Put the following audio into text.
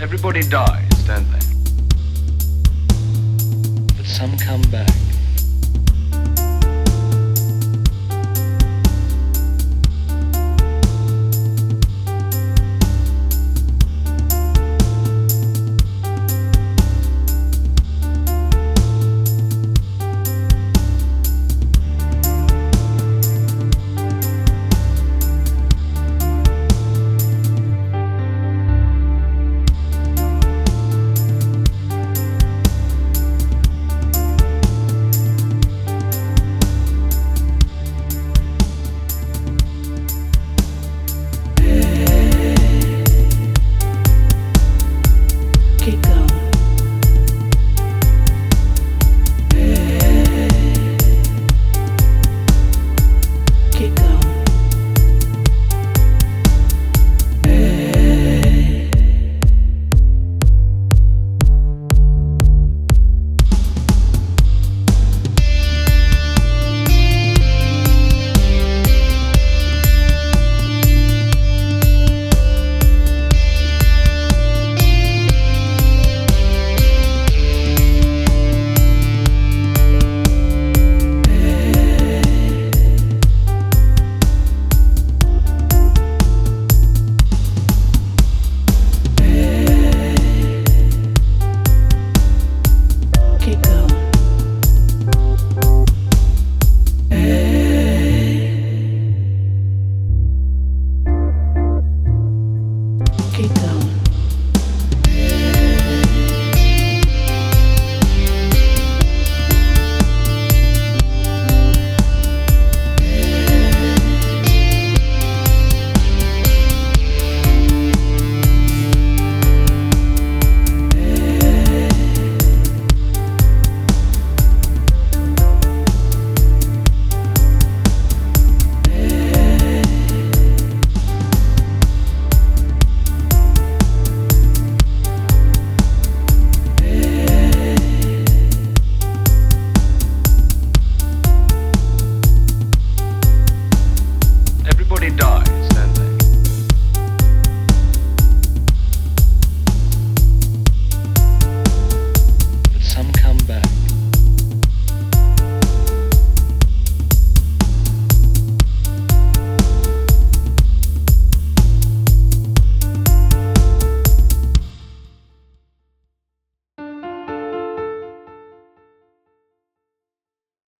Everybody dies, don't they? But some come back.